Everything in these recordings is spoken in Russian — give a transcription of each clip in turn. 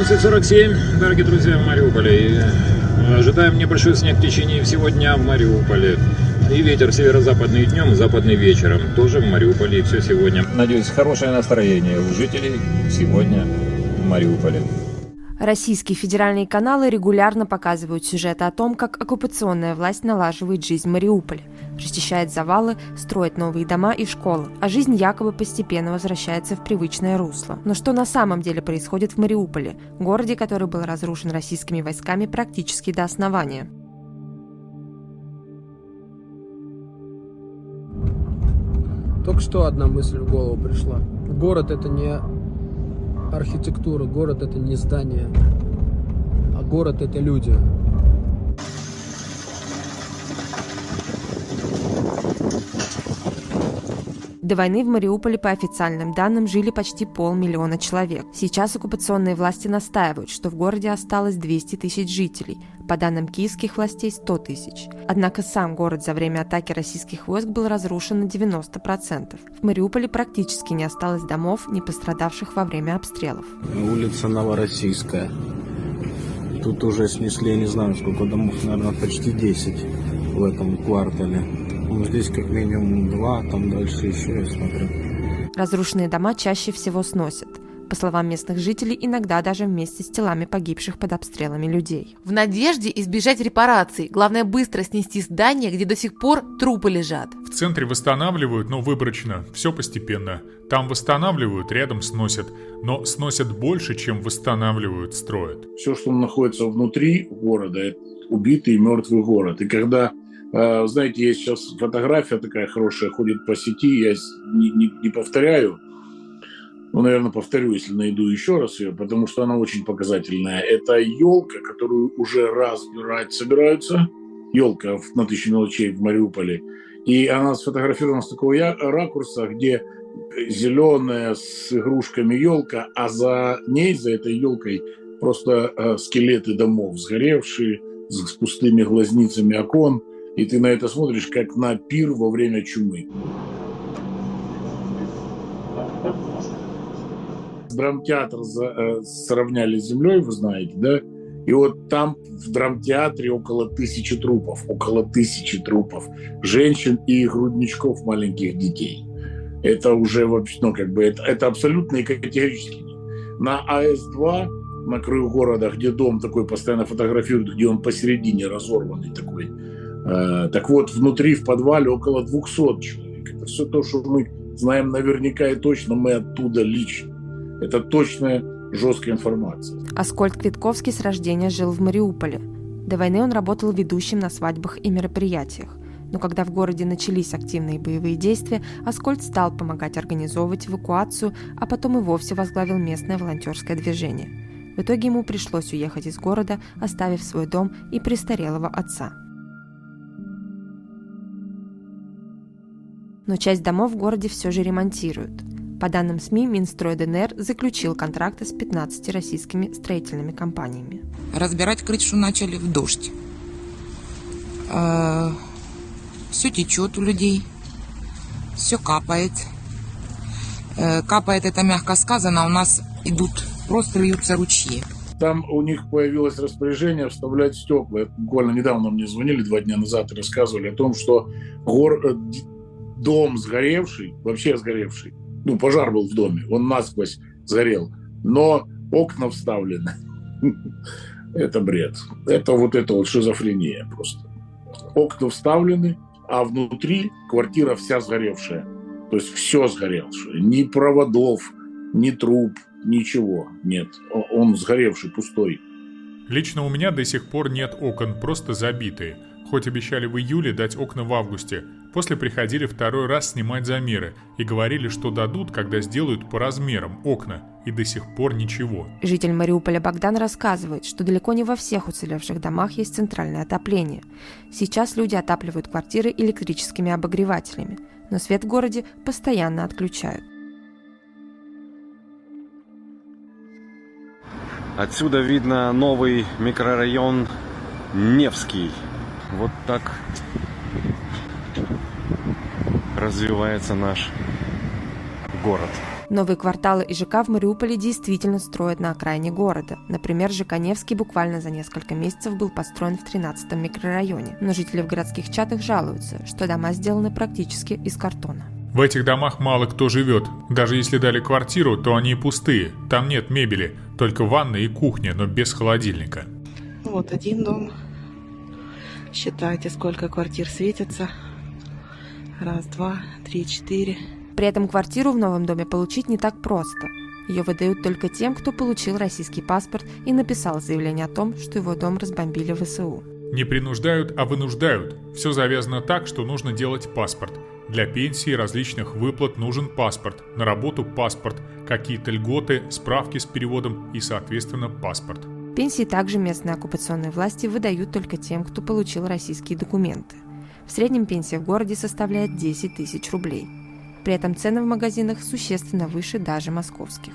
11.47, дорогие друзья, в Мариуполе. Э, ожидаем небольшой снег в течение всего дня в Мариуполе. И ветер северо-западный днем, западный вечером. Тоже в Мариуполе и все сегодня. Надеюсь, хорошее настроение у жителей сегодня в Мариуполе. Российские федеральные каналы регулярно показывают сюжеты о том, как оккупационная власть налаживает жизнь в Мариуполе, расчищает завалы, строит новые дома и школы, а жизнь якобы постепенно возвращается в привычное русло. Но что на самом деле происходит в Мариуполе, городе, который был разрушен российскими войсками практически до основания? Только что одна мысль в голову пришла. Город это не архитектура, город это не здание, а город это люди. До войны в Мариуполе, по официальным данным, жили почти полмиллиона человек. Сейчас оккупационные власти настаивают, что в городе осталось 200 тысяч жителей, по данным киевских властей 100 тысяч. Однако сам город за время атаки российских войск был разрушен на 90%. В Мариуполе практически не осталось домов, не пострадавших во время обстрелов. Улица Новороссийская. Тут уже снесли, я не знаю, сколько домов, наверное, почти 10 в этом квартале. Ну, здесь как минимум два, там дальше еще, я смотрю. Разрушенные дома чаще всего сносят. По словам местных жителей, иногда даже вместе с телами погибших под обстрелами людей. В надежде избежать репараций, главное быстро снести здание, где до сих пор трупы лежат. В центре восстанавливают, но выборочно, все постепенно. Там восстанавливают, рядом сносят. Но сносят больше, чем восстанавливают, строят. Все, что находится внутри города, это убитый и мертвый город. И когда знаете, есть сейчас фотография такая хорошая, ходит по сети, я не, не, не повторяю, ну, наверное, повторю, если найду еще раз ее, потому что она очень показательная. Это елка, которую уже разбирать собираются. Елка на тысячу мелочей в Мариуполе. И она сфотографирована с такого ракурса, где зеленая с игрушками елка, а за ней, за этой елкой, просто э, скелеты домов сгоревшие, с пустыми глазницами окон – и ты на это смотришь, как на пир во время чумы. Драмтеатр э, сравняли с землей, вы знаете, да? И вот там в драмтеатре около тысячи трупов, около тысячи трупов женщин и грудничков маленьких детей. Это уже вообще, ну, как бы, это, это абсолютно и категорически. На АС-2, на краю города, где дом такой постоянно фотографируют, где он посередине разорванный такой, так вот, внутри в подвале около 200 человек. Это все то, что мы знаем наверняка и точно, мы оттуда лично. Это точная жесткая информация. Аскольд Квитковский с рождения жил в Мариуполе. До войны он работал ведущим на свадьбах и мероприятиях. Но когда в городе начались активные боевые действия, Аскольд стал помогать организовывать эвакуацию, а потом и вовсе возглавил местное волонтерское движение. В итоге ему пришлось уехать из города, оставив свой дом и престарелого отца. Но часть домов в городе все же ремонтируют. По данным СМИ, Минстрой ДНР заключил контракты с 15 российскими строительными компаниями. Разбирать крышу начали в дождь. А, все течет у людей, все капает. Э, капает это мягко сказано, у нас идут, просто льются ручьи. Там у них появилось распоряжение вставлять стекла. Буквально недавно мне звонили два дня назад и рассказывали о том, что гор, э, дом сгоревший, вообще сгоревший, ну, пожар был в доме, он насквозь сгорел, но окна вставлены. Это бред. Это вот это вот шизофрения просто. Окна вставлены, а внутри квартира вся сгоревшая. То есть все сгоревшее. Ни проводов, ни труб, ничего нет. Он сгоревший, пустой. Лично у меня до сих пор нет окон, просто забитые. Хоть обещали в июле дать окна в августе, После приходили второй раз снимать замеры и говорили, что дадут, когда сделают по размерам окна, и до сих пор ничего. Житель Мариуполя Богдан рассказывает, что далеко не во всех уцелевших домах есть центральное отопление. Сейчас люди отапливают квартиры электрическими обогревателями, но свет в городе постоянно отключают. Отсюда видно новый микрорайон Невский. Вот так развивается наш город. Новые кварталы и ЖК в Мариуполе действительно строят на окраине города. Например, ЖК Невский буквально за несколько месяцев был построен в 13-м микрорайоне. Но жители в городских чатах жалуются, что дома сделаны практически из картона. В этих домах мало кто живет. Даже если дали квартиру, то они пустые. Там нет мебели, только ванна и кухня, но без холодильника. Вот один дом. Считайте, сколько квартир светится. Раз, два, три, четыре. При этом квартиру в новом доме получить не так просто. Ее выдают только тем, кто получил российский паспорт и написал заявление о том, что его дом разбомбили в ВСУ. Не принуждают, а вынуждают. Все завязано так, что нужно делать паспорт. Для пенсии и различных выплат нужен паспорт, на работу паспорт, какие-то льготы, справки с переводом и, соответственно, паспорт. Пенсии также местные оккупационные власти выдают только тем, кто получил российские документы. В среднем пенсия в городе составляет 10 тысяч рублей. При этом цены в магазинах существенно выше даже московских.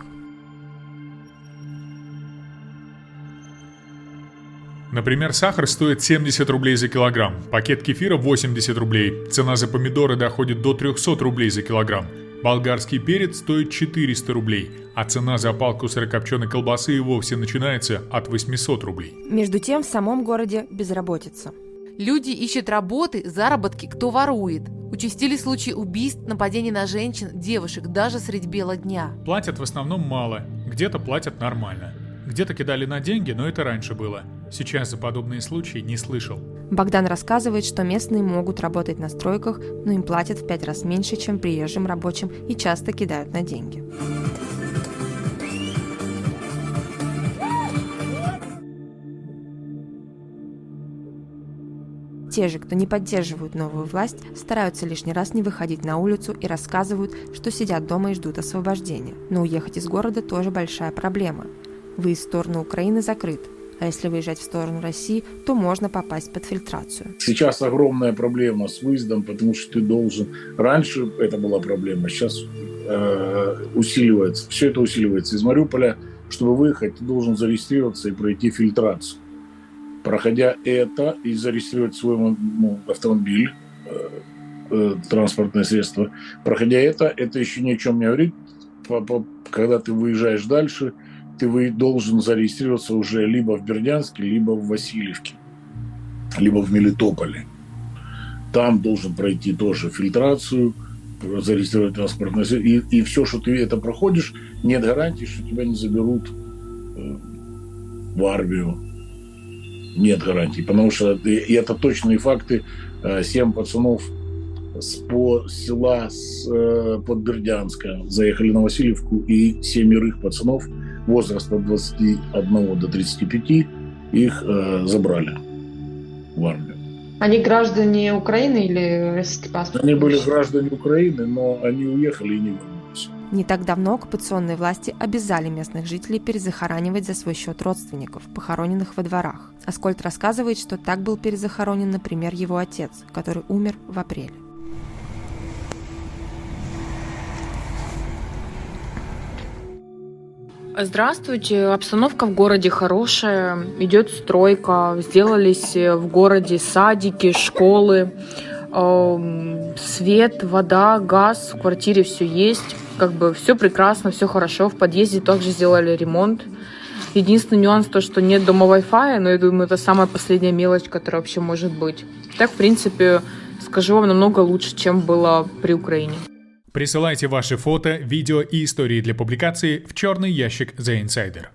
Например, сахар стоит 70 рублей за килограмм, пакет кефира 80 рублей, цена за помидоры доходит до 300 рублей за килограмм, болгарский перец стоит 400 рублей, а цена за палку сырокопченой колбасы и вовсе начинается от 800 рублей. Между тем, в самом городе безработица. Люди ищут работы, заработки, кто ворует. Участились случаи убийств, нападений на женщин, девушек, даже средь бела дня. Платят в основном мало, где-то платят нормально. Где-то кидали на деньги, но это раньше было. Сейчас за подобные случаи не слышал. Богдан рассказывает, что местные могут работать на стройках, но им платят в пять раз меньше, чем приезжим рабочим и часто кидают на деньги. Те же, кто не поддерживают новую власть, стараются лишний раз не выходить на улицу и рассказывают, что сидят дома и ждут освобождения. Но уехать из города тоже большая проблема. Выезд в сторону Украины закрыт, а если выезжать в сторону России, то можно попасть под фильтрацию. Сейчас огромная проблема с выездом, потому что ты должен... Раньше это была проблема, сейчас э, усиливается. Все это усиливается. Из Мариуполя, чтобы выехать, ты должен зарегистрироваться и пройти фильтрацию. Проходя это и зарегистрировать свой ну, автомобиль, э, э, транспортное средство, проходя это, это еще ни о чем не говорит. Когда ты выезжаешь дальше, ты должен зарегистрироваться уже либо в Бердянске, либо в Васильевке, либо в Мелитополе. Там должен пройти тоже фильтрацию, зарегистрировать транспортное средство. И, и все, что ты это проходишь, нет гарантии, что тебя не заберут э, в армию нет гарантий, потому что и это точные факты. Э, семь пацанов с по села с, э, под Бердянска заехали на Васильевку, и семерых пацанов возраст от 21 до 35 их э, забрали в армию. Они граждане Украины или российский паспорт? Они были граждане Украины, но они уехали и не вернулись. Не так давно оккупационные власти обязали местных жителей перезахоранивать за свой счет родственников, похороненных во дворах. Аскольд рассказывает, что так был перезахоронен, например, его отец, который умер в апреле. Здравствуйте. Обстановка в городе хорошая. Идет стройка. Сделались в городе садики, школы. Эм, свет, вода, газ. В квартире все есть как бы все прекрасно, все хорошо. В подъезде также сделали ремонт. Единственный нюанс то, что нет дома Wi-Fi, но я думаю, это самая последняя мелочь, которая вообще может быть. Так, в принципе, скажу вам, намного лучше, чем было при Украине. Присылайте ваши фото, видео и истории для публикации в черный ящик The Insider.